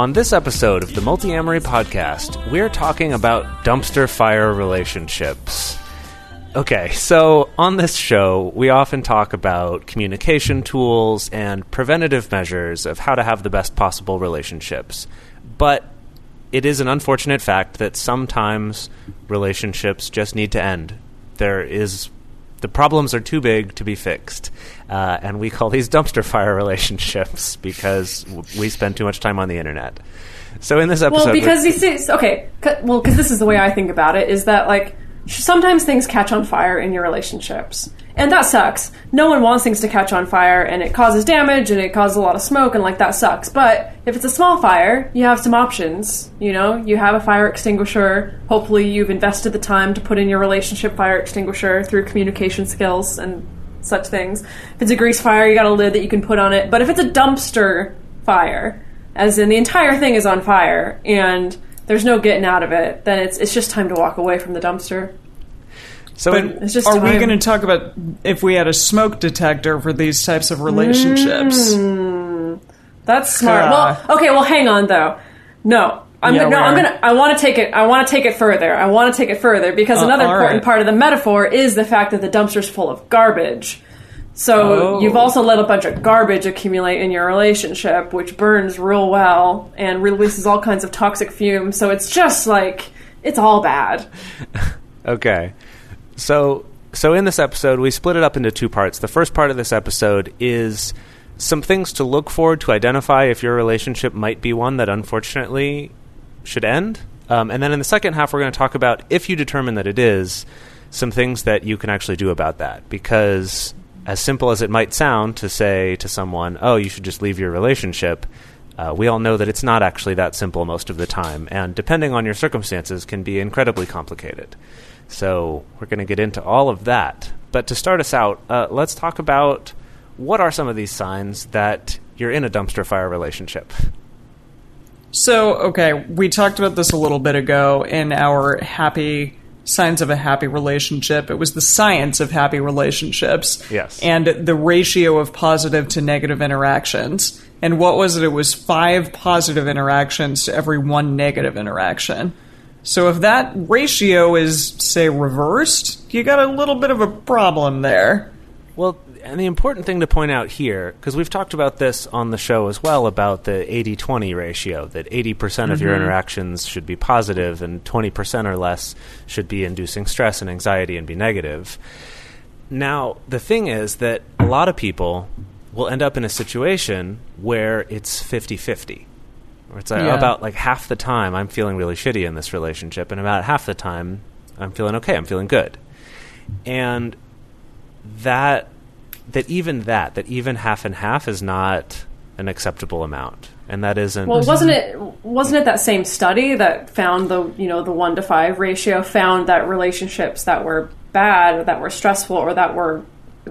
On this episode of the Multiamory Podcast, we're talking about dumpster fire relationships. Okay, so on this show, we often talk about communication tools and preventative measures of how to have the best possible relationships. But it is an unfortunate fact that sometimes relationships just need to end. There is the problems are too big to be fixed, uh, and we call these dumpster fire relationships because w- we spend too much time on the internet. So in this episode, Well, because these things, okay, c- well, because this is the way I think about it, is that like sometimes things catch on fire in your relationships, and that sucks. No one wants things to catch on fire, and it causes damage, and it causes a lot of smoke, and like that sucks. But if it's a small fire, you have some options. You know, you have a fire extinguisher. Hopefully, you've invested the time to put in your relationship fire extinguisher through communication skills and such things. If it's a grease fire, you got a lid that you can put on it. But if it's a dumpster fire, as in the entire thing is on fire and there's no getting out of it, then it's it's just time to walk away from the dumpster. So But in- It's just are we going to talk about if we had a smoke detector for these types of relationships? That's smart. Uh, well, okay, well hang on though. No. I'm Yeah, gonna, no, I'm gonna. I want to take it. I want to take it further. I want to take it further because Uh, another important right. part of the metaphor is the fact that the dumpster's full of garbage. So Oh. you've also let a bunch of garbage accumulate in your relationship, which burns real well and releases all kinds of toxic fumes. So it's just like it's all bad. Okay. So so in this episode we split it up into two parts. The first part of this episode is some things to look for to identify if your relationship might be one that unfortunately should end. Um, and then in the second half we're going to talk about if you determine that it is some things that you can actually do about that because as simple as it might sound to say to someone, "Oh, you should just leave your relationship," uh, we all know that it's not actually that simple most of the time, and depending on your circumstances, can be incredibly complicated. So we're going to get into all of that. But to start us out, uh, let's talk about what are some of these signs that you're in a dumpster fire relationship. So, okay, we talked about this a little bit ago in our happy signs of a happy relationship. It was the science of happy relationships. Yes. And the ratio of positive to negative interactions. And what was it? It was five positive interactions to every one negative interaction. So if that ratio is, say, reversed, you got a little bit of a problem there. Well, and the important thing to point out here, because we've talked about this on the show as well about the 80 20 ratio, that 80% of your mm-hmm. interactions should be positive and 20% or less should be inducing stress and anxiety and be negative. Now, the thing is that a lot of people will end up in a situation where it's 50 50. Where it's like Yeah. about like half the time I'm feeling really shitty in this relationship, and about half the time I'm feeling okay, I'm feeling good. And that that even that that even half and half is not an acceptable amount and that isn't Well, wasn't it wasn't it that same study that found the you know the one to five ratio found that relationships that were bad, or that were stressful, or that were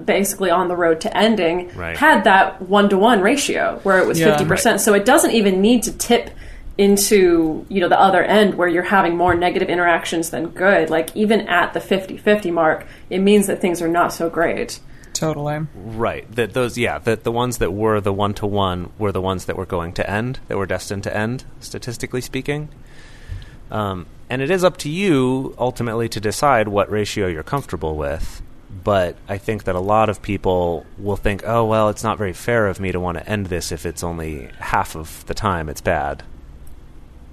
basically on the road to ending Right. had that one to one ratio where it was Yeah. fifty percent. So it doesn't even need to tip into you know the other end where you're having more negative interactions than good like even at the 50-50 mark it means that things are not so great Totally. right that those yeah that the ones that were the one to one were the ones that were going to end that were destined to end statistically speaking um, and it is up to you ultimately to decide what ratio you're comfortable with but I think that a lot of people will think, oh, well, it's not very fair of me to want to end this if it's only half of the time it's bad.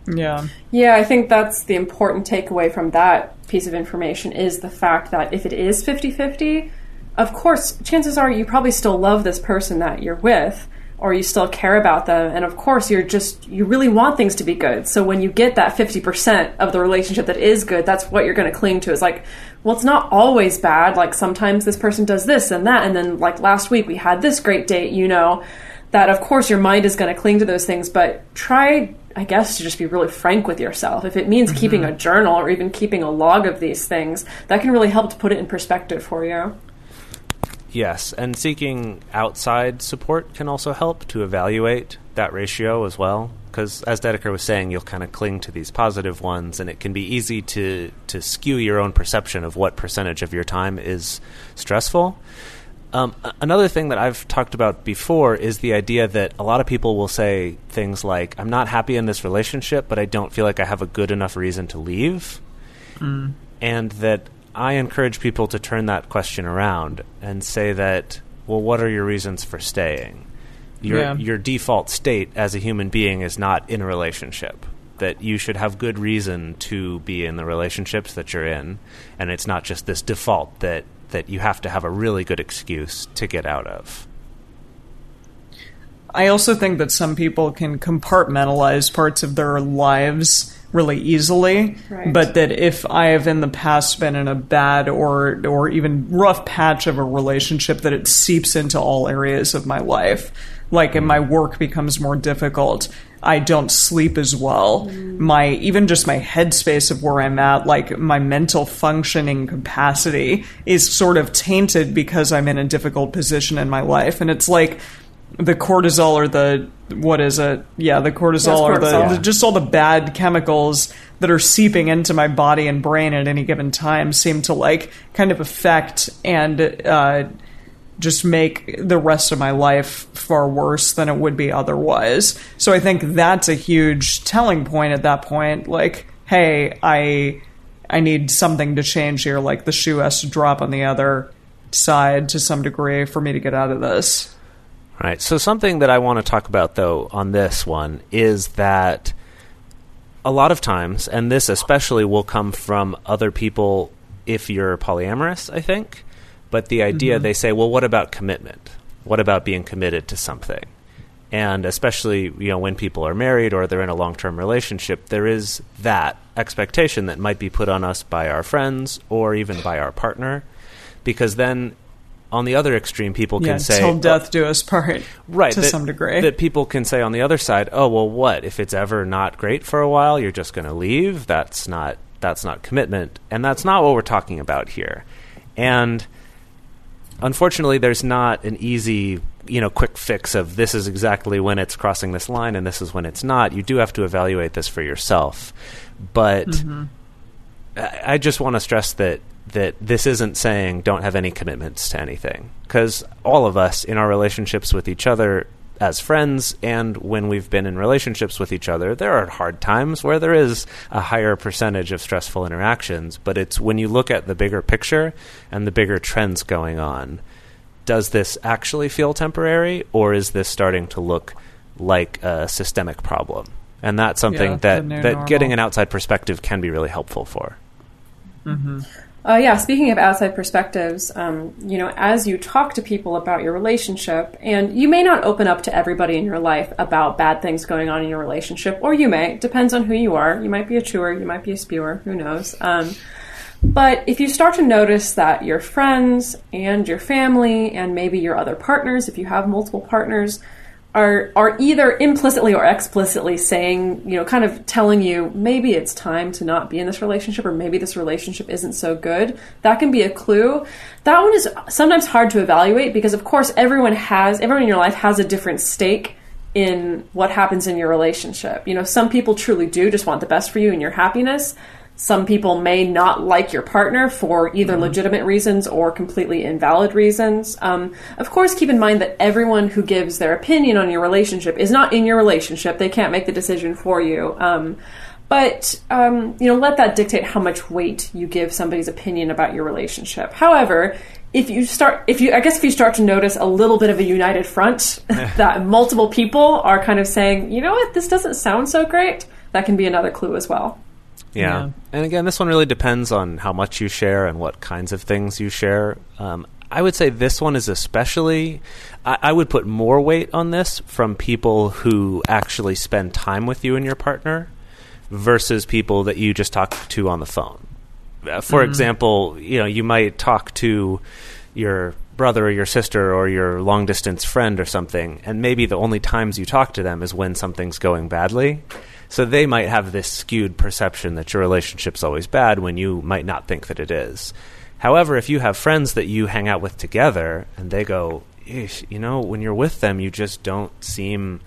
Yeah. Yeah, I think that's the important takeaway from that piece of information is the fact that if it is 50 50, of course, chances are you probably still love this person that you're with, or you still care about them and of course you're just you really want things to be good. So when you get that 50% of the relationship that is good that's what you're going to cling to is like well it's not always bad like sometimes this person does this and that and then like last week we had this great date you know that of course your mind is going to cling to those things but try i guess to just be really frank with yourself. If it means keeping mm-hmm. a journal or even keeping a log of these things that can really help to put it in perspective for you Yes, and seeking outside support can also help to evaluate that ratio as well. Because as Dedeker was saying, you'll kind of cling to these positive ones, and it can be easy to to skew your own perception of what percentage of your time is stressful. Um, another thing that I've talked about before is the idea that a lot of people will say things like, "I'm not happy in this relationship, but I don't feel like I have a good enough reason to leave." and that I encourage people to turn that question around and say that, well, what are your reasons for staying? Your Yeah. your default state as a human being is not in a relationship. That you should have good reason to be in the relationships that you're in, and it's not just this default that that you have to have a really good excuse to get out of. I also think that some people can compartmentalize parts of their lives really easily, Right. but that if I have in the past been in a bad or or even rough patch of a relationship, that it seeps into all areas of my life. Like, if my work becomes more difficult, I don't sleep as well. Mm. My even just my headspace of where I'm at, like my mental functioning capacity, is sort of tainted because I'm in a difficult position in my life, and it's like the cortisol or the what is it? Yeah, the cortisol or the, cortisol. the just all the bad chemicals that are seeping into my body and brain at any given time seem to like kind of affect and uh, just make the rest of my life far worse than it would be otherwise. So I think that's a huge telling point at that point. Like, hey, I I need something to change here. Like the shoe has to drop on the other side to some degree for me to get out of this. Right. So something that I want to talk about though on this one is that a lot of times, and this especially will come from other people if you're polyamorous, I think. But the idea mm-hmm. they say, well, what about commitment? What about being committed to something? And especially, you know, when people are married or they're in a long-term relationship, there is that expectation that might be put on us by our friends or even by our partner, because then on the other extreme, people Yeah, can say, till "Oh, death do us part, right To that- some degree. that people can say on the other side oh well what? If it's ever not great for a while you're just going to leave? That's not that's not commitment. And that's not what we're talking about here. And unfortunately there's not an easy you know quick fix of this is exactly when it's crossing this line and this is when it's not. You do have to evaluate this for yourself. But mm-hmm. I I just want to stress that that this isn't saying don't have any commitments to anything. Because all of us in our relationships with each other as friends and when we've been in relationships with each other there are hard times where there is a higher percentage of stressful interactions but it's when you look at the bigger picture and the bigger trends going on does this actually feel temporary or is this starting to look like a systemic problem? And that's something Yeah, that that getting an outside perspective can be really helpful for Uh, yeah, speaking of outside perspectives, um, you know, as you talk to people about your relationship, and you may not open up to everybody in your life about bad things going on in your relationship, or you may. Depends on who you are. You might be a chewer, you might be a spewer, who knows. Um, but if you start to notice that your friends and your family and maybe your other partners, if you have multiple partners, are are either implicitly or explicitly saying, you know, kind of telling you maybe it's time to not be in this relationship or maybe this relationship isn't so good, that can be a clue. That one is sometimes hard to evaluate because of course everyone has everyone in your life has a different stake in what happens in your relationship. You know, some people truly do just want the best for you and your happiness. Some people may not like your partner for either legitimate reasons or completely invalid reasons. Um, of course, keep in mind that everyone who gives their opinion on your relationship is not in your relationship. They can't make the decision for you. Um, but um, you know, let that dictate how much weight you give somebody's opinion about your relationship. However, if you start, if you, I guess, if you start to notice a little bit of a united front, that multiple people are kind of saying, you know what, this doesn't sound so great, that can be another clue as well. Yeah. Yeah. And again, this one really depends on how much you share and what kinds of things you share. Um, I would say this one is especially. I, I would put more weight on this from people who actually spend time with you and your partner versus people that you just talk to on the phone. Uh, for example, you know, you might talk to your brother or your sister or your long distance friend or something, and maybe the only times you talk to them is when something's going badly. So they might have this skewed perception that your relationship's always bad when you might not think that it is. However, if you have friends that you hang out with together and they go, "Ish, you know, when you're with them, you just don't seem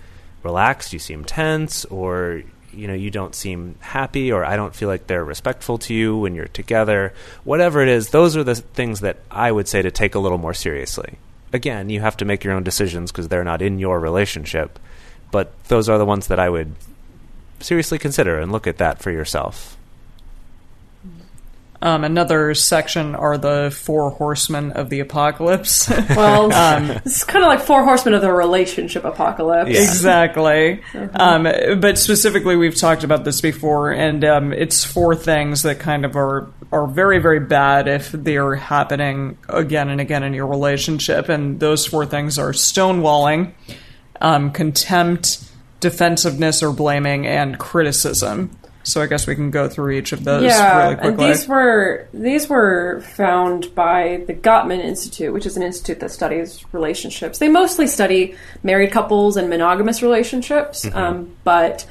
relaxed, you seem tense, or you know, you don't seem happy, or I don't feel like they're respectful to you when you're together. Whatever it is, those are the things that I would say to take a little more seriously. Again, you have to make your own decisions because they're not in your relationship, but those are the ones that I would seriously consider and look at that for yourself. Um, another section are the four horsemen of the apocalypse. Well, it's kind of like Four Horsemen of the Relationship Apocalypse. Yeah. exactly. Um, but specifically, we've talked about this before, and um, it's four things that kind of are are very very bad if they're happening again and again in your relationship. And those four things are stonewalling, um, contempt, defensiveness or blaming, and criticism. So I guess we can go through each of those yeah, really and quickly. these were these were found by the Gottman Institute, which is an institute that studies relationships. They mostly study married couples and monogamous relationships, um, but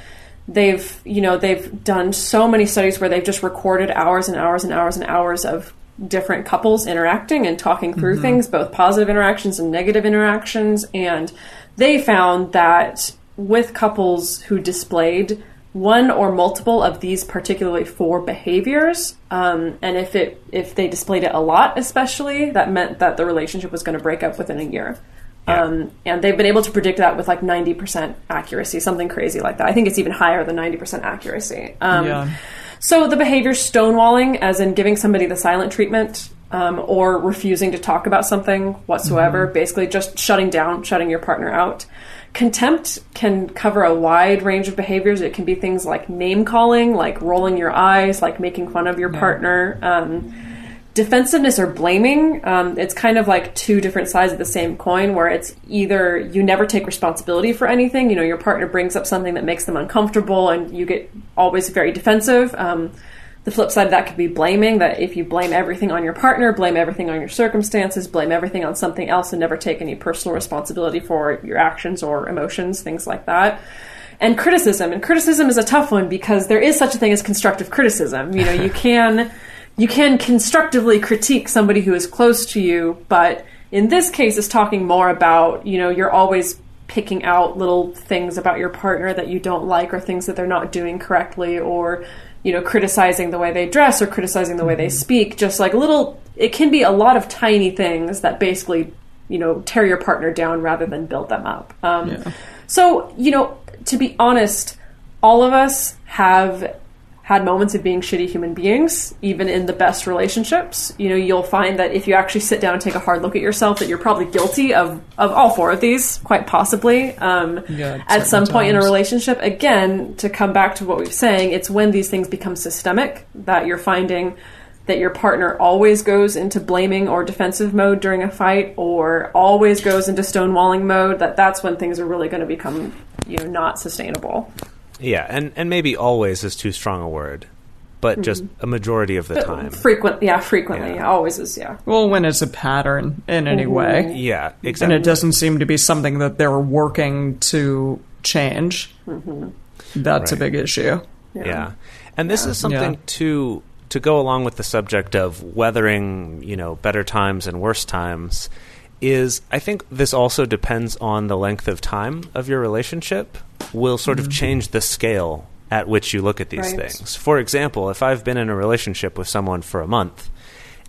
they've you know they've done so many studies where they've just recorded hours and hours and hours and hours of different couples interacting and talking through things, both positive interactions and negative interactions, and they found that with couples who displayed one or multiple of these particularly four behaviors um, and if it if they displayed it a lot especially that meant that the relationship was going to break up within a year. Um, and they've been able to predict that with like 90% accuracy something crazy like that. I think it's even higher than 90% accuracy. Um, Yeah. so the behavior stonewalling as in giving somebody the silent treatment um, or refusing to talk about something whatsoever basically just shutting down shutting your partner out Contempt can cover a wide range of behaviors. It can be things like name calling, like rolling your eyes, like making fun of your partner. Um, defensiveness or blaming, um, it's kind of like two different sides of the same coin where it's either you never take responsibility for anything, you know, your partner brings up something that makes them uncomfortable and you get always very defensive. The flip side of that could be blaming, that if you blame everything on your partner, blame everything on your circumstances, blame everything on something else, and never take any personal responsibility for your actions or emotions, things like that. And criticism. And criticism is a tough one because there is such a thing as constructive criticism. You know, you can you can constructively critique somebody who is close to you, but in this case it's talking more about, you know, you're always picking out little things about your partner that you don't like or things that they're not doing correctly or you know criticizing the way they dress or criticizing the way they speak just like little it can be a lot of tiny things that basically you know tear your partner down rather than build them up. Um, so you know to be honest all of us have had moments of being shitty human beings, even in the best relationships. You know, you'll find that if you actually sit down and take a hard look at yourself, that you're probably guilty of, of all four of these, quite possibly. Um, Yeah, at some point in a relationship, again, to come back to what we were saying, it's when these things become systemic that you're finding that your partner always goes into blaming or defensive mode during a fight or always goes into stonewalling mode that that's when things are really going to become you know not sustainable Yeah, and and maybe always is too strong a word, but mm-hmm. just a majority of the time. frequent yeah frequently Yeah. yeah. always is yeah Well, when it's a pattern in any mm-hmm. way. Yeah, exactly. And it doesn't seem to be something that they're working to change. Mm-hmm. That's a big issue. Yeah. And this is something Yeah. to to go along with the subject of weathering, you know, better times and worse times is I think this also depends on the length of time of your relationship will sort of mm-hmm. change the scale at which you look at these Right. things. For example, if I've been in a relationship with someone for a month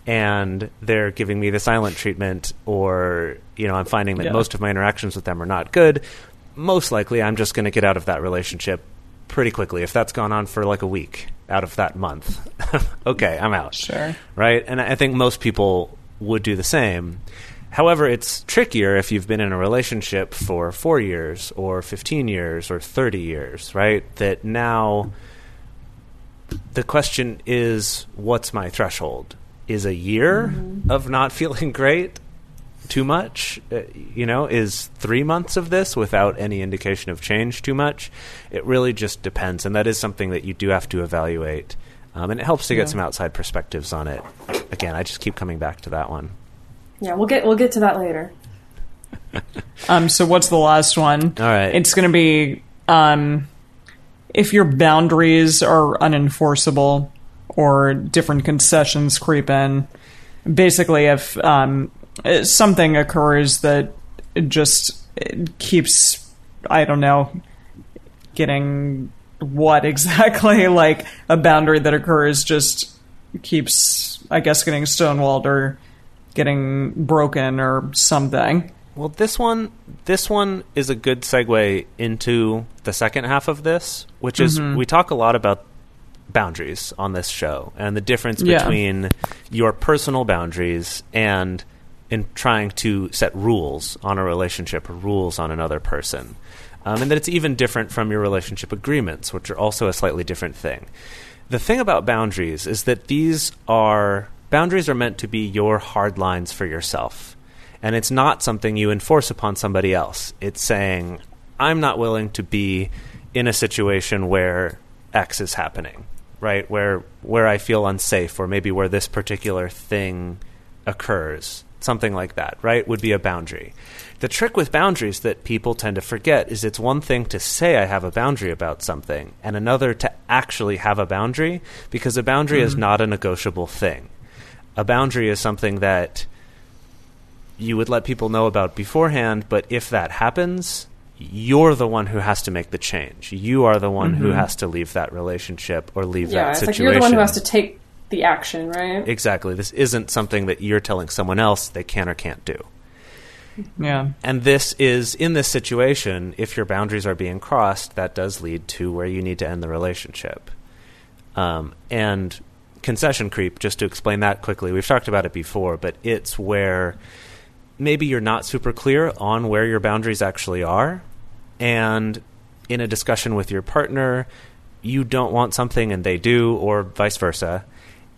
and they're giving me the silent treatment or you know I'm finding that Yeah. most of my interactions with them are not good, most likely I'm just going to get out of that relationship pretty quickly if that's gone on for like a week out of that month. okay, I'm out. Sure. Right? And I think most people would do the same. However, it's trickier if you've been in a relationship for 4 years or 15 years or 30 years, right? That now the question is what's my threshold? Is a year of not feeling great too much? Uh, you know, is three months of this without any indication of change too much? It really just depends, and that is something that you do have to evaluate. Um, and it helps to get Yeah. some outside perspectives on it. Again, I just keep coming back to that one. Yeah, we'll get we'll get to that later. Um, so what's the last one? All right. It's going to be um, if your boundaries are unenforceable or different concessions creep in. Basically, if um, uh, something occurs that just keeps, I don't know, getting what exactly, like a boundary that occurs just keeps, I guess, getting stonewalled or getting broken or something. Well, this one, this one is a good segue into the second half of this, which is we talk a lot about boundaries on this show and the difference Yeah. between your personal boundaries and in trying to set rules on a relationship or rules on another person. Um, and that it's even different from your relationship agreements, which are also a slightly different thing. The thing about boundaries is that these are boundaries are meant to be your hard lines for yourself. And it's not something you enforce upon somebody else. It's saying, I'm not willing to be in a situation where X is happening, right? Where where I feel unsafe or maybe where this particular thing occurs. Something like that, right? Would be a boundary. The trick with boundaries that people tend to forget is it's one thing to say I have a boundary about something and another to actually have a boundary because a boundary is mm-hmm. not a negotiable thing. A boundary is something that you would let people know about beforehand, but if that happens, you're the one who has to make the change. You are the one who has to leave that relationship or leave Yeah, that it's situation. like you're the one who has to take the action, right? Exactly. This isn't something that you're telling someone else they can or can't do. Yeah. And this is in this situation, if your boundaries are being crossed, that does lead to where you need to end the relationship. Um, and concession creep, just to explain that quickly, we've talked about it before, but it's where maybe you're not super clear on where your boundaries actually are. And in a discussion with your partner, you don't want something and they do, or vice versa.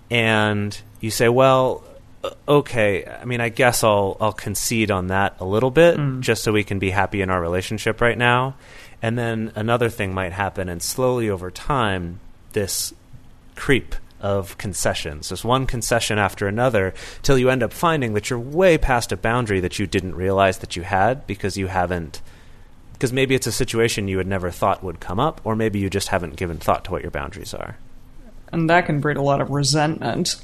And you say, well, okay, I mean, I guess I'll I'll concede on that a little bit mm. just so we can be happy in our relationship right now. And then another thing might happen and slowly over time this creep of concessions, just one concession after another till you end up finding that you're way past a boundary that you didn't realize that you had because you haven't because maybe it's a situation you had never thought would come up or maybe you just haven't given thought to what your boundaries are. And that can breed a lot of resentment.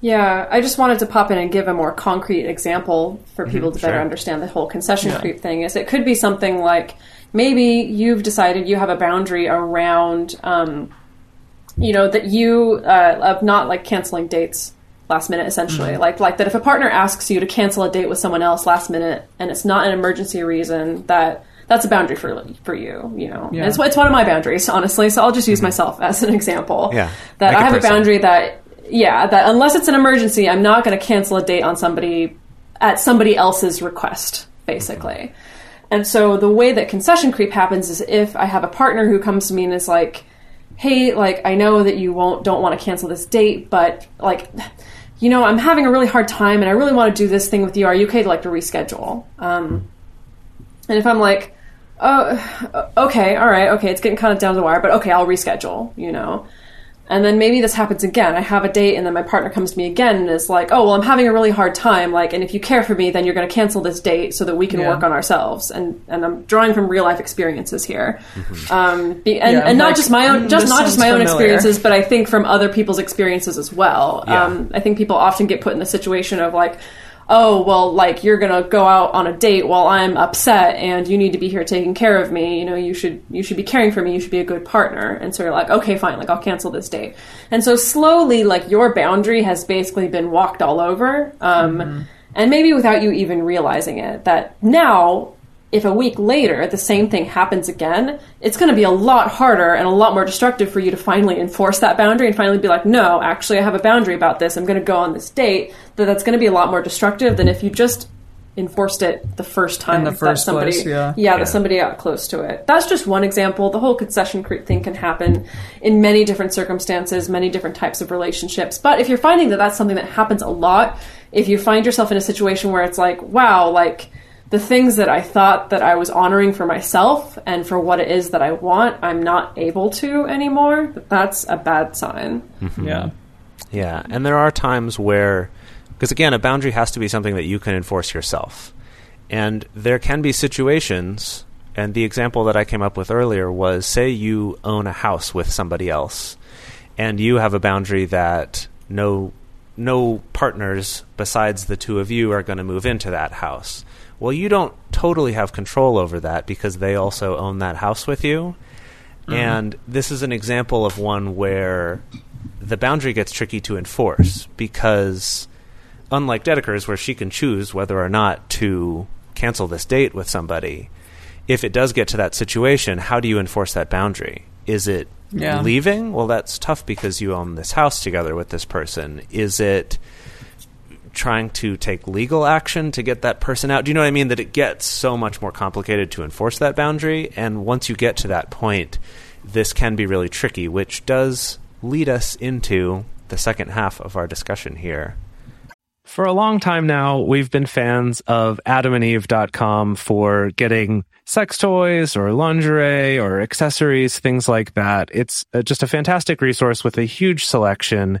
Yeah, I just wanted to pop in and give a more concrete example for people to better sure. understand the whole concession Yeah. creep thing. Is it could be something like maybe you've decided you have a boundary around, um, you know, that you uh, of not like canceling dates last minute, essentially. Like like that if a partner asks you to cancel a date with someone else last minute and it's not an emergency reason that. That's a boundary for for you, you know. Yeah. It's, it's one of my boundaries, honestly. So I'll just use myself as an example. Yeah. that I have a boundary that yeah that unless it's an emergency i'm not going to cancel a date on somebody at somebody else's request basically and so the way that concession creep happens is if i have a partner who comes to me and is like hey like i know that you won't don't want to cancel this date but like you know i'm having a really hard time and i really want to do this thing with you. Are you okay to like to reschedule? Um, and if i'm like oh okay all right okay it's getting kind of down to the wire but okay i'll reschedule you know and then maybe this happens again. I have a date, and then my partner comes to me again and is like, "Oh, well, I'm having a really hard time. Like, and if you care for me, then you're going to cancel this date so that we can Yeah. work on ourselves." And and I'm drawing from real life experiences here, um, be, and, Yeah, and not like, just my own, just not just my own experiences, but I think from other people's experiences as well. Yeah. Um, I think people often get put in the situation of like. Oh well, like you're gonna go out on a date while I'm upset, and you need to be here taking care of me. You know, you should you should be caring for me. You should be a good partner. And so you're like, okay, fine, like I'll cancel this date. And so slowly, like your boundary has basically been walked all over, um, and maybe without you even realizing it. That now, if a week later the same thing happens again, it's going to be a lot harder and a lot more destructive for you to finally enforce that boundary and finally be like, no, actually, I have a boundary about this. I'm going to go on this date. That that's going to be a lot more destructive than if you just enforced it the first time In the that first somebody, place, yeah. yeah, Yeah. that somebody got close to it. That's just one example. The whole concession creep thing can happen in many different circumstances, many different types of relationships. But if you're finding that that's something that happens a lot if you find yourself in a situation where it's like, wow, like the things that I thought that I was honoring for myself and for what it is that I want, I'm not able to anymore, that's a bad sign. Mm-hmm. Yeah. Yeah, and there are times where, because again, a boundary has to be something that you can enforce yourself. And there can be situations, and the example that I came up with earlier was say you own a house with somebody else, and you have a boundary that no no partners besides the two of you are going to move into that house. Well, you don't totally have control over that because they also own that house with you. Mm-hmm. And this is an example of one where the boundary gets tricky to enforce because unlike Dedeker's where she can choose whether or not to cancel this date with somebody, if it does get to that situation, how do you enforce that boundary? Is it Yeah. leaving? Well, that's tough because you own this house together with this person. Is it trying to take legal action to get that person out? Do you know what I mean? That it gets so much more complicated to enforce that boundary. And once you get to that point, this can be really tricky, which does lead us into the second half of our discussion here. For a long time now, we've been fans of adamandeve.com for getting sex toys or lingerie or accessories, things like that. It's uh, just a fantastic resource with a huge selection.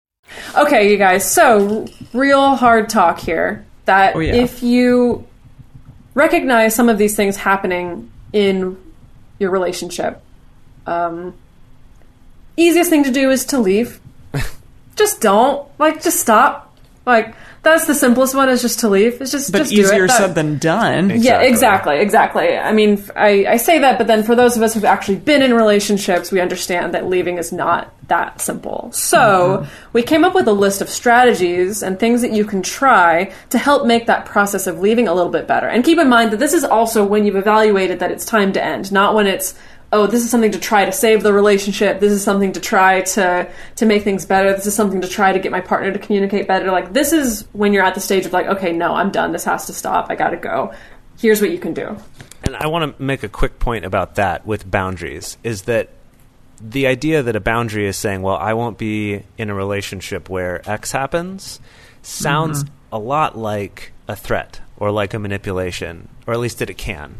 Okay, you guys. So, real hard talk here. That Oh, yeah. if you recognize some of these things happening in your relationship, um, easiest thing to do is to leave. just don't. Like, just stop. Like, that's the simplest one. Is just to leave. It's just But just do easier it. That- said than done. yeah, Exactly. exactly, exactly. I mean, I say that, but then for those of us who've actually been in relationships, we understand that leaving is not that simple. So mm-hmm. we came up with a list of strategies and things that you can try to help make that process of leaving a little bit better. And keep in mind that this is also when you've evaluated that it's time to end, not when it's oh, this is something to try to save the relationship. This is something to try to to make things better. This is something to try to get my partner to communicate better. Like this is when you're at the stage of like, okay, no, I'm done. This has to stop. I got to go. Here's what you can do. And I want to make a quick point about that with boundaries is that the idea that a boundary is saying, well, I won't be in a relationship where X happens sounds mm-hmm. a lot like a threat or like a manipulation, or at least that it can.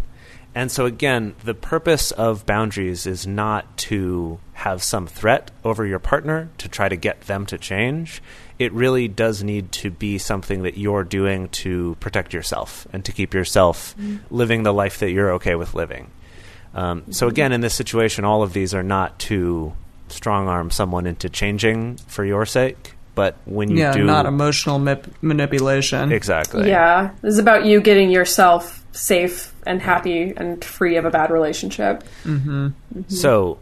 And so, again, the purpose of boundaries is not to have some threat over your partner to try to get them to change. It really does need to be something that you're doing to protect yourself and to keep yourself living the life that you're okay with living. Um, so, again, in this situation, all of these are not to strong arm someone into changing for your sake, but when you do. yeah, do. not emotional mip- manipulation. Exactly. Yeah, this is about you getting yourself safe and happy and free of a bad relationship. So,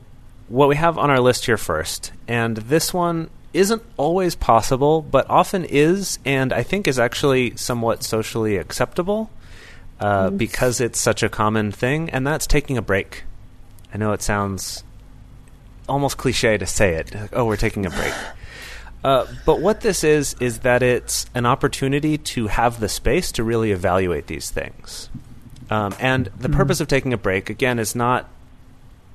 what we have on our list here first, and this one isn't always possible, but often is, and I think is actually somewhat socially acceptable uh, because it's such a common thing, and that's taking a break. I know it sounds almost cliche to say it. Like, oh, we're taking a break. Uh, but what this is, is that it's an opportunity to have the space to really evaluate these things. Um, and the purpose of taking a break, again, is not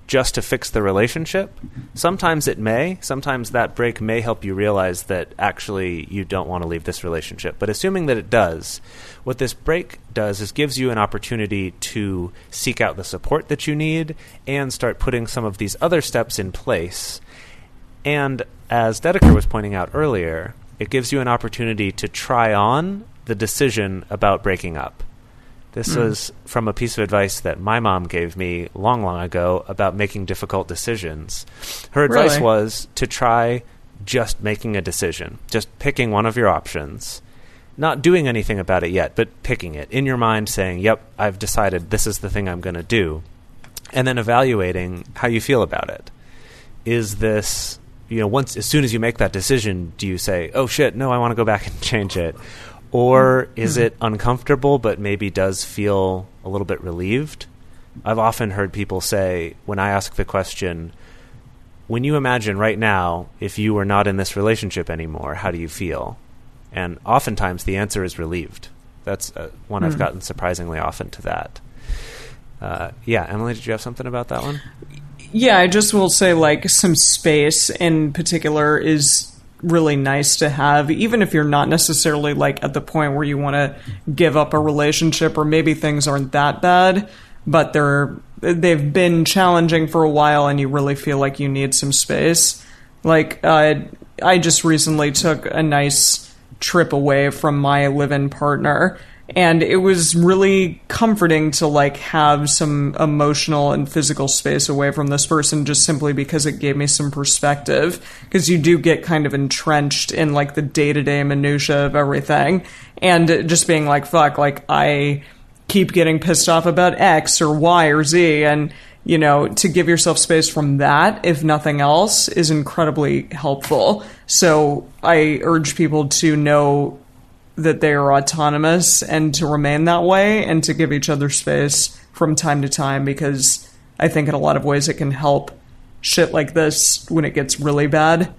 just to fix the relationship. Sometimes it may. Sometimes that break may help you realize that actually you don't want to leave this relationship. But assuming that it does, what this break does is gives you an opportunity to seek out the support that you need and start putting some of these other steps in place. And as Dedeker was pointing out earlier, it gives you an opportunity to try on the decision about breaking up. This mm. was from a piece of advice that my mom gave me long, long ago about making difficult decisions. Her advice Really? was to try just making a decision, just picking one of your options, not doing anything about it yet, but picking it in your mind, saying, Yep, I've decided this is the thing I'm going to do, and then evaluating how you feel about it. Is this, you know, once as soon as you make that decision, do you say, Oh shit, no, I want to go back and change it? Or is it uncomfortable but maybe does feel a little bit relieved? I've often heard people say, when I ask the question, when you imagine right now, if you were not in this relationship anymore, how do you feel? And oftentimes the answer is relieved. That's uh, one I've gotten surprisingly often to that. Uh, yeah, Emily, did you have something about that one? Yeah, I just will say like some space in particular is really nice to have, even if you're not necessarily like at the point where you want to give up a relationship or maybe things aren't that bad, but they're they've been challenging for a while and you really feel like you need some space. Like uh, I just recently took a nice trip away from my live-in partner and it was really comforting to like have some emotional and physical space away from this person just simply because it gave me some perspective. Because you do get kind of entrenched in like the day-to-day minutia of everything. And just being like fuck like i keep getting pissed off about x or y or z. And you know to give yourself space from that if nothing else is incredibly helpful. So i urge people to know that they are autonomous and to remain that way and to give each other space from time to time because I think in a lot of ways it can help shit like this when it gets really bad.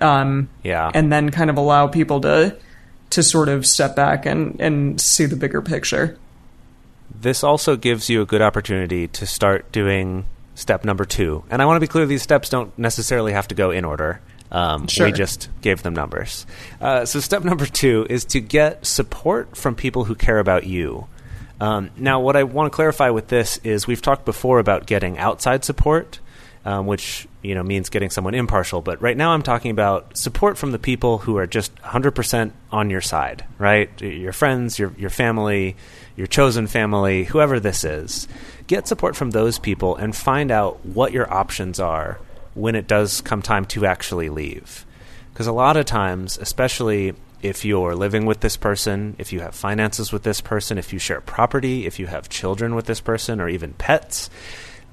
Um, Yeah. and then kind of allow people to to sort of step back and, and see the bigger picture. this also gives you a good opportunity to start doing step number two. And I want to be clear: these steps don't necessarily have to go in order. Um, Sure. We just gave them numbers. Uh, so step number two is to get support from people who care about you. Um, now, what I want to clarify with this is we've talked before about getting outside support, um, which you know means getting someone impartial. But right now, I'm talking about support from the people who are just 100% on your side, right? Your friends, your your family, your chosen family, whoever this is. Get support from those people and find out what your options are when it does come time to actually leave. Because a lot of times, especially if you're living with this person, if you have finances with this person, if you share property, if you have children with this person, or even pets,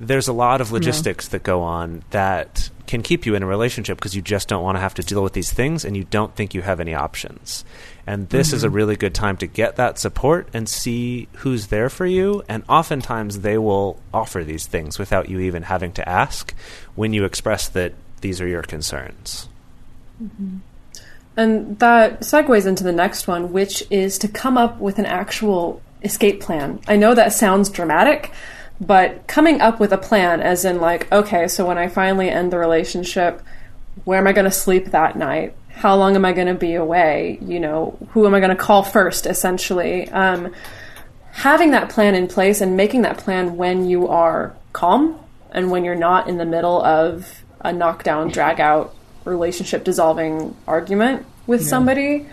there's a lot of logistics that go on that can keep you in a relationship because you just don't want to have to deal with these things and you don't think you have any options. And this is a mm-hmm. really good time to get that support and see who's there for you. And oftentimes they will offer these things without you even having to ask when you express that these are your concerns. Mm-hmm. And that segues into the next one, which is to come up with an actual escape plan. I know that sounds dramatic, but coming up with a plan, as in, like, okay, so when I finally end the relationship, where am I going to sleep that night? How long am I going to be away? You know, who am I going to call first, essentially? Um, having that plan in place and making that plan when you are calm and when you're not in the middle of a knockdown, drag out, relationship dissolving argument with somebody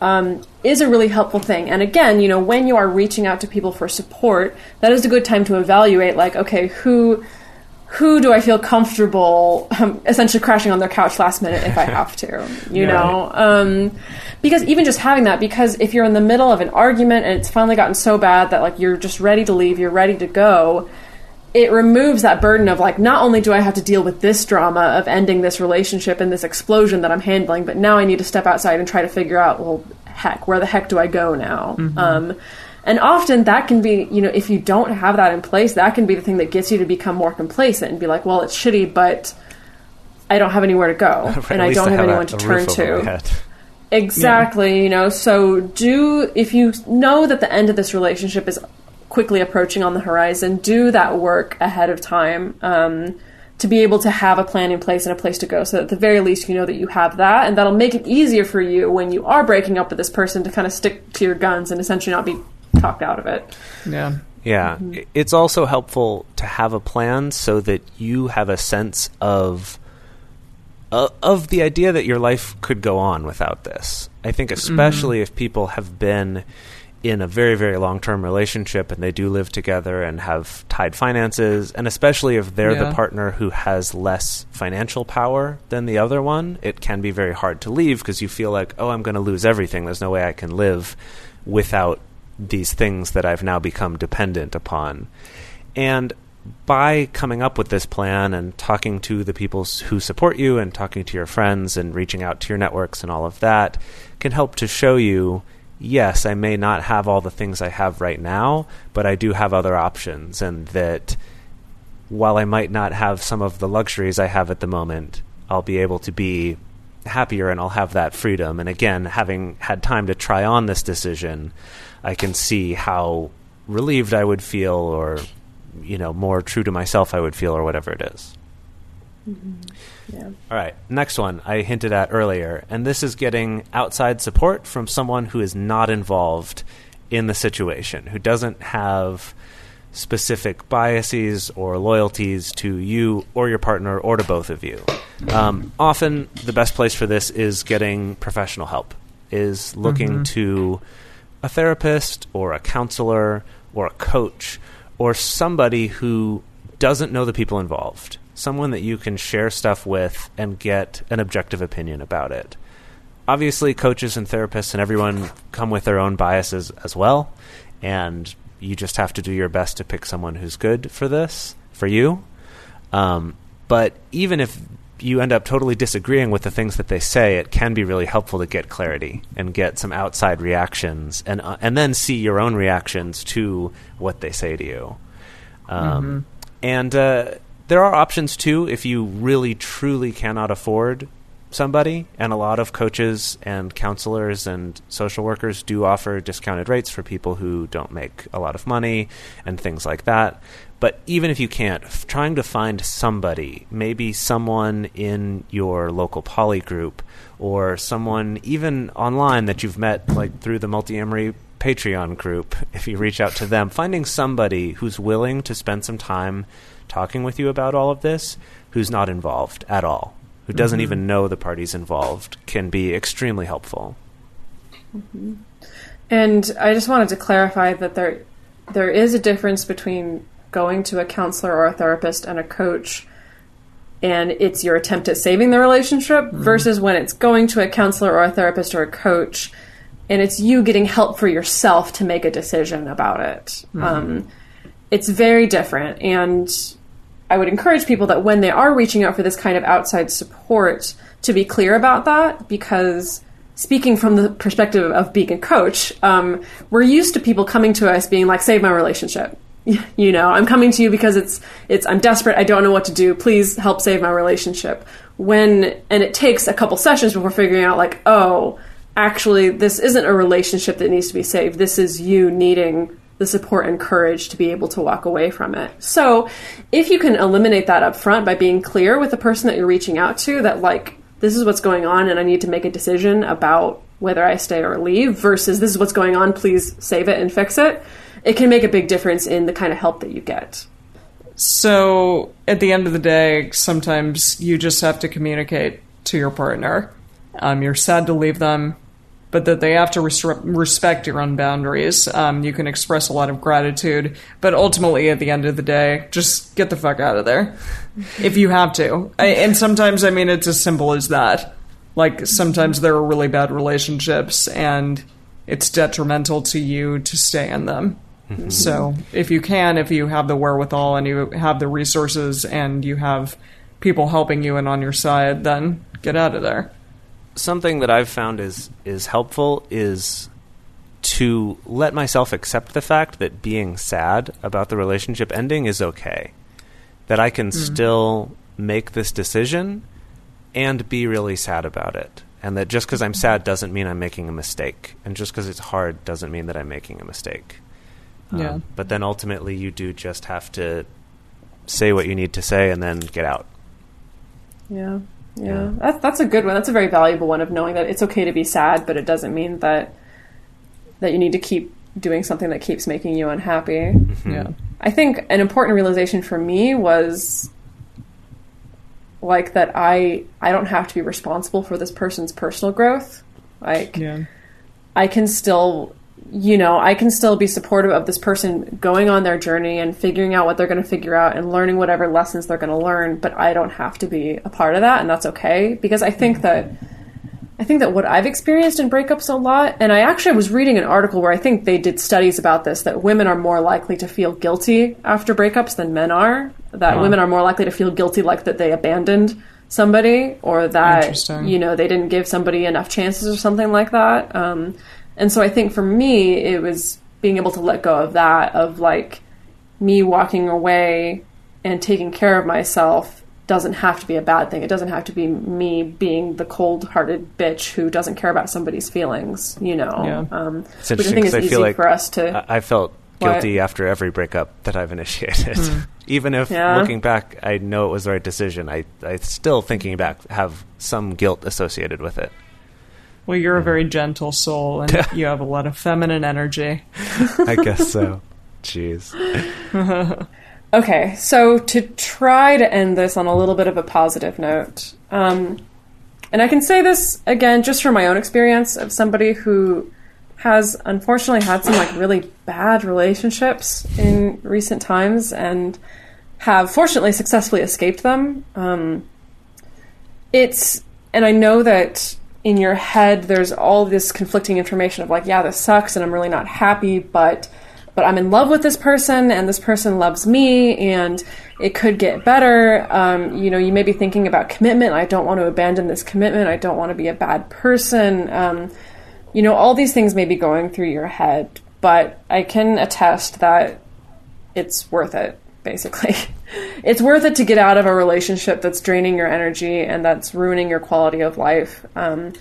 um, is a really helpful thing. And again, you know, when you are reaching out to people for support, that is a good time to evaluate, like, okay, who who do I feel comfortable um, essentially crashing on their couch last minute if I have to, you know? Um, because even just having that, because if you're in the middle of an argument and it's finally gotten so bad that like you're just ready to leave, you're ready to go, it removes that burden of like, not only do I have to deal with this drama of ending this relationship and this explosion that I'm handling, but now I need to step outside and try to figure out, well, heck, where the heck do I go now? Um, and often that can be, you know, if you don't have that in place, that can be the thing that gets you to become more complacent and be like, well, it's shitty, but I don't have anywhere to go, Right, and I don't have a- anyone a to roof turn to. Exactly, you know. So do if you know that the end of this relationship is quickly approaching on the horizon, do that work ahead of time. Um, to be able to have a plan in place and a place to go so that at the very least you know that you have that and that'll make it easier for you when you are breaking up with this person to kind of stick to your guns and essentially not be talked out of it Yeah. Yeah. I- It's also helpful to have a plan so that you have a sense of uh, of the idea that your life could go on without this. I think especially if people have been in a very very long-term relationship and they do live together and have tied finances and especially if they're Yeah. the partner who has less financial power than the other one, it can be very hard to leave because you feel like, "Oh, I'm going to lose everything. There's no way I can live without these things that I've now become dependent upon. And by coming up with this plan and talking to the people who support you and talking to your friends and reaching out to your networks and all of that can help to show you yes, I may not have all the things I have right now, but I do have other options and that while I might not have some of the luxuries I have at the moment, I'll be able to be happier and I'll have that freedom. And again, having had time to try on this decision, I can see how relieved I would feel or you know, more true to myself I would feel or whatever it is. Mm-hmm. Yeah. All right, next one I hinted at earlier, and this is getting outside support from someone who is not involved in the situation, who doesn't have specific biases or loyalties to you or your partner or to both of you. Um, often, the best place for this is getting professional help, is looking to a therapist or a counselor or a coach or somebody who doesn't know the people involved, someone that you can share stuff with and get an objective opinion about it. Obviously, coaches and therapists and everyone come with their own biases as well, and you just have to do your best to pick someone who's good for this, for you. Um, but even if you end up totally disagreeing with the things that they say, it can be really helpful to get clarity and get some outside reactions, and uh, and then see your own reactions to what they say to you. Um, And uh, there are options too if you really truly cannot afford somebody. And a lot of coaches and counselors and social workers do offer discounted rates for people who don't make a lot of money and things like that. But even if you can't, f- trying to find somebody, maybe someone in your local poly group or someone even online that you've met like through the Multiamory Patreon group, if you reach out to them, finding somebody who's willing to spend some time talking with you about all of this, who's not involved at all, who doesn't mm-hmm. even know the parties involved, can be extremely helpful. Mm-hmm. And I just wanted to clarify that there there is a difference between going to a counselor or a therapist and a coach and it's your attempt at saving the relationship mm-hmm. versus when it's going to a counselor or a therapist or a coach and it's you getting help for yourself to make a decision about it. Um, it's very different and I would encourage people that when they are reaching out for this kind of outside support to be clear about that because speaking from the perspective of being a coach, um, we're used to people coming to us being like, save my relationship. You know, I'm coming to you because it's it's I'm desperate. I don't know what to do. Please help save my relationship. When and it takes a couple sessions before figuring out like, oh, actually, this isn't a relationship that needs to be saved. This is you needing the support and courage to be able to walk away from it. So, if you can eliminate that up front by being clear with the person that you're reaching out to that like this is what's going on and I need to make a decision about whether I stay or leave versus this is what's going on, please save it and fix it. It can make a big difference in the kind of help that you get. So at the end of the day, sometimes you just have to communicate to your partner. Um, you're sad to leave them, but that they have to res- respect your own boundaries. Um, you can express a lot of gratitude, but ultimately, at the end of the day, just get the fuck out of there if you have to. I, and sometimes, I mean, it's as simple as that. Like sometimes there are really bad relationships, and it's detrimental to you to stay in them. So if you can, if you have the wherewithal and you have the resources and you have people helping you and on your side, then get out of there. Something that I've found is is helpful is to let myself accept the fact that being sad about the relationship ending is okay. That I can still make this decision and be really sad about it. And that just because I'm sad doesn't mean I'm making a mistake. And just because it's hard doesn't mean that I'm making a mistake. Yeah. Um, but then ultimately, you do just have to say what you need to say and then get out. Yeah. Yeah. Yeah. That's that's a good one. That's a very valuable one of knowing that it's okay to be sad, but it doesn't mean that that you need to keep doing something that keeps making you unhappy. Mm-hmm. Yeah. I think an important realization for me was like that I I don't have to be responsible for this person's personal growth. Like Yeah. I can still, you know, I can still be supportive of this person going on their journey and figuring out what they're going to figure out and learning whatever lessons they're going to learn, but I don't have to be a part of that and that's okay because I think that I think that what I've experienced in breakups a lot, and I actually was reading an article where I think they did studies about this that women are more likely to feel guilty after breakups than men are. That women are more likely to feel guilty, like that they abandoned somebody or that you know they didn't give somebody enough chances or something like that. Um, and so I think for me, it was being able to let go of that, of like me walking away and taking care of myself doesn't have to be a bad thing. It doesn't have to be me being the cold-hearted bitch who doesn't care about somebody's feelings, you know. Yeah. Um, It's which I interesting think 'cause is I easy feel like for us to. I, I felt What? guilty after every breakup that I've initiated. Even if Yeah. looking back, I know it was the right decision, I, I still, thinking back, have some guilt associated with it. Well, you're a very gentle soul, and you have a lot of feminine energy. I guess so. Jeez. Okay, so to try to end this on a little bit of a positive note, um, and I can say this again just from my own experience of somebody who has unfortunately had some like really bad relationships in recent times and have fortunately successfully escaped them. Um, it's and I know that in your head there's all this conflicting information of like, yeah, this sucks and I'm really not happy, but but I'm in love with this person and this person loves me and it could get better. Um, you know, you may be thinking about commitment. I don't want to abandon this commitment. I don't want to be a bad person. Um, you know, all these things may be going through your head, but I can attest that it's worth it, basically. it's worth it to get out of a relationship that's draining your energy and that's ruining your quality of life. Um,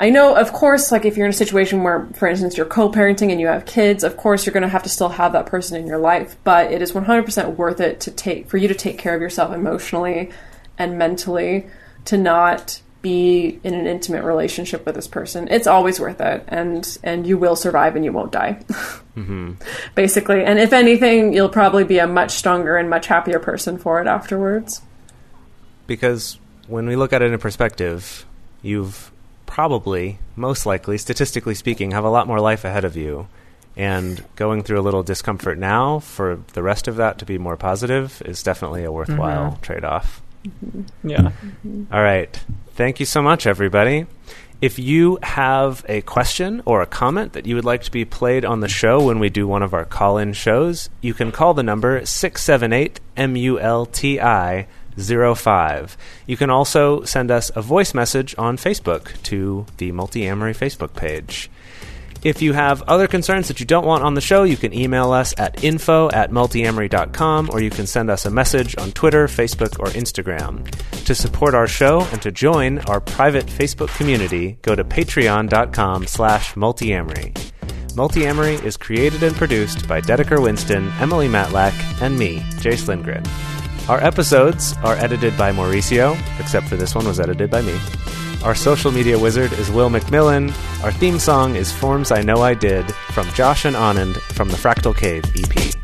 I know, of course, like if you're in a situation where, for instance, you're co parenting and you have kids, of course, you're going to have to still have that person in your life, but it is 100% worth it to take, for you to take care of yourself emotionally and mentally to not be in an intimate relationship with this person. It's always worth it, and and you will survive and you won't die. Mm-hmm. Basically, and if anything, you'll probably be a much stronger and much happier person for it afterwards. Because when we look at it in perspective, you've probably, most likely, statistically speaking, have a lot more life ahead of you. And going through a little discomfort now for the rest of that to be more positive is definitely a worthwhile mm-hmm. trade off. Mm-hmm. Yeah. Mm-hmm. All right. Thank you so much, everybody. If you have a question or a comment that you would like to be played on the show when we do one of our call in shows, you can call the number 678 MULTI 05. You can also send us a voice message on Facebook to the Multiamory Facebook page. If you have other concerns that you don't want on the show, you can email us at info at multiamory.com or you can send us a message on Twitter, Facebook, or Instagram. To support our show and to join our private Facebook community, go to patreon.com slash multiamory. Multiamory is created and produced by Dedeker Winston, Emily Matlack, and me, Jase Lindgren. Our episodes are edited by Mauricio, except for this one was edited by me. Our social media wizard is Will McMillan. Our theme song is Forms I Know I Did from Josh and Anand from the Fractal Cave EP.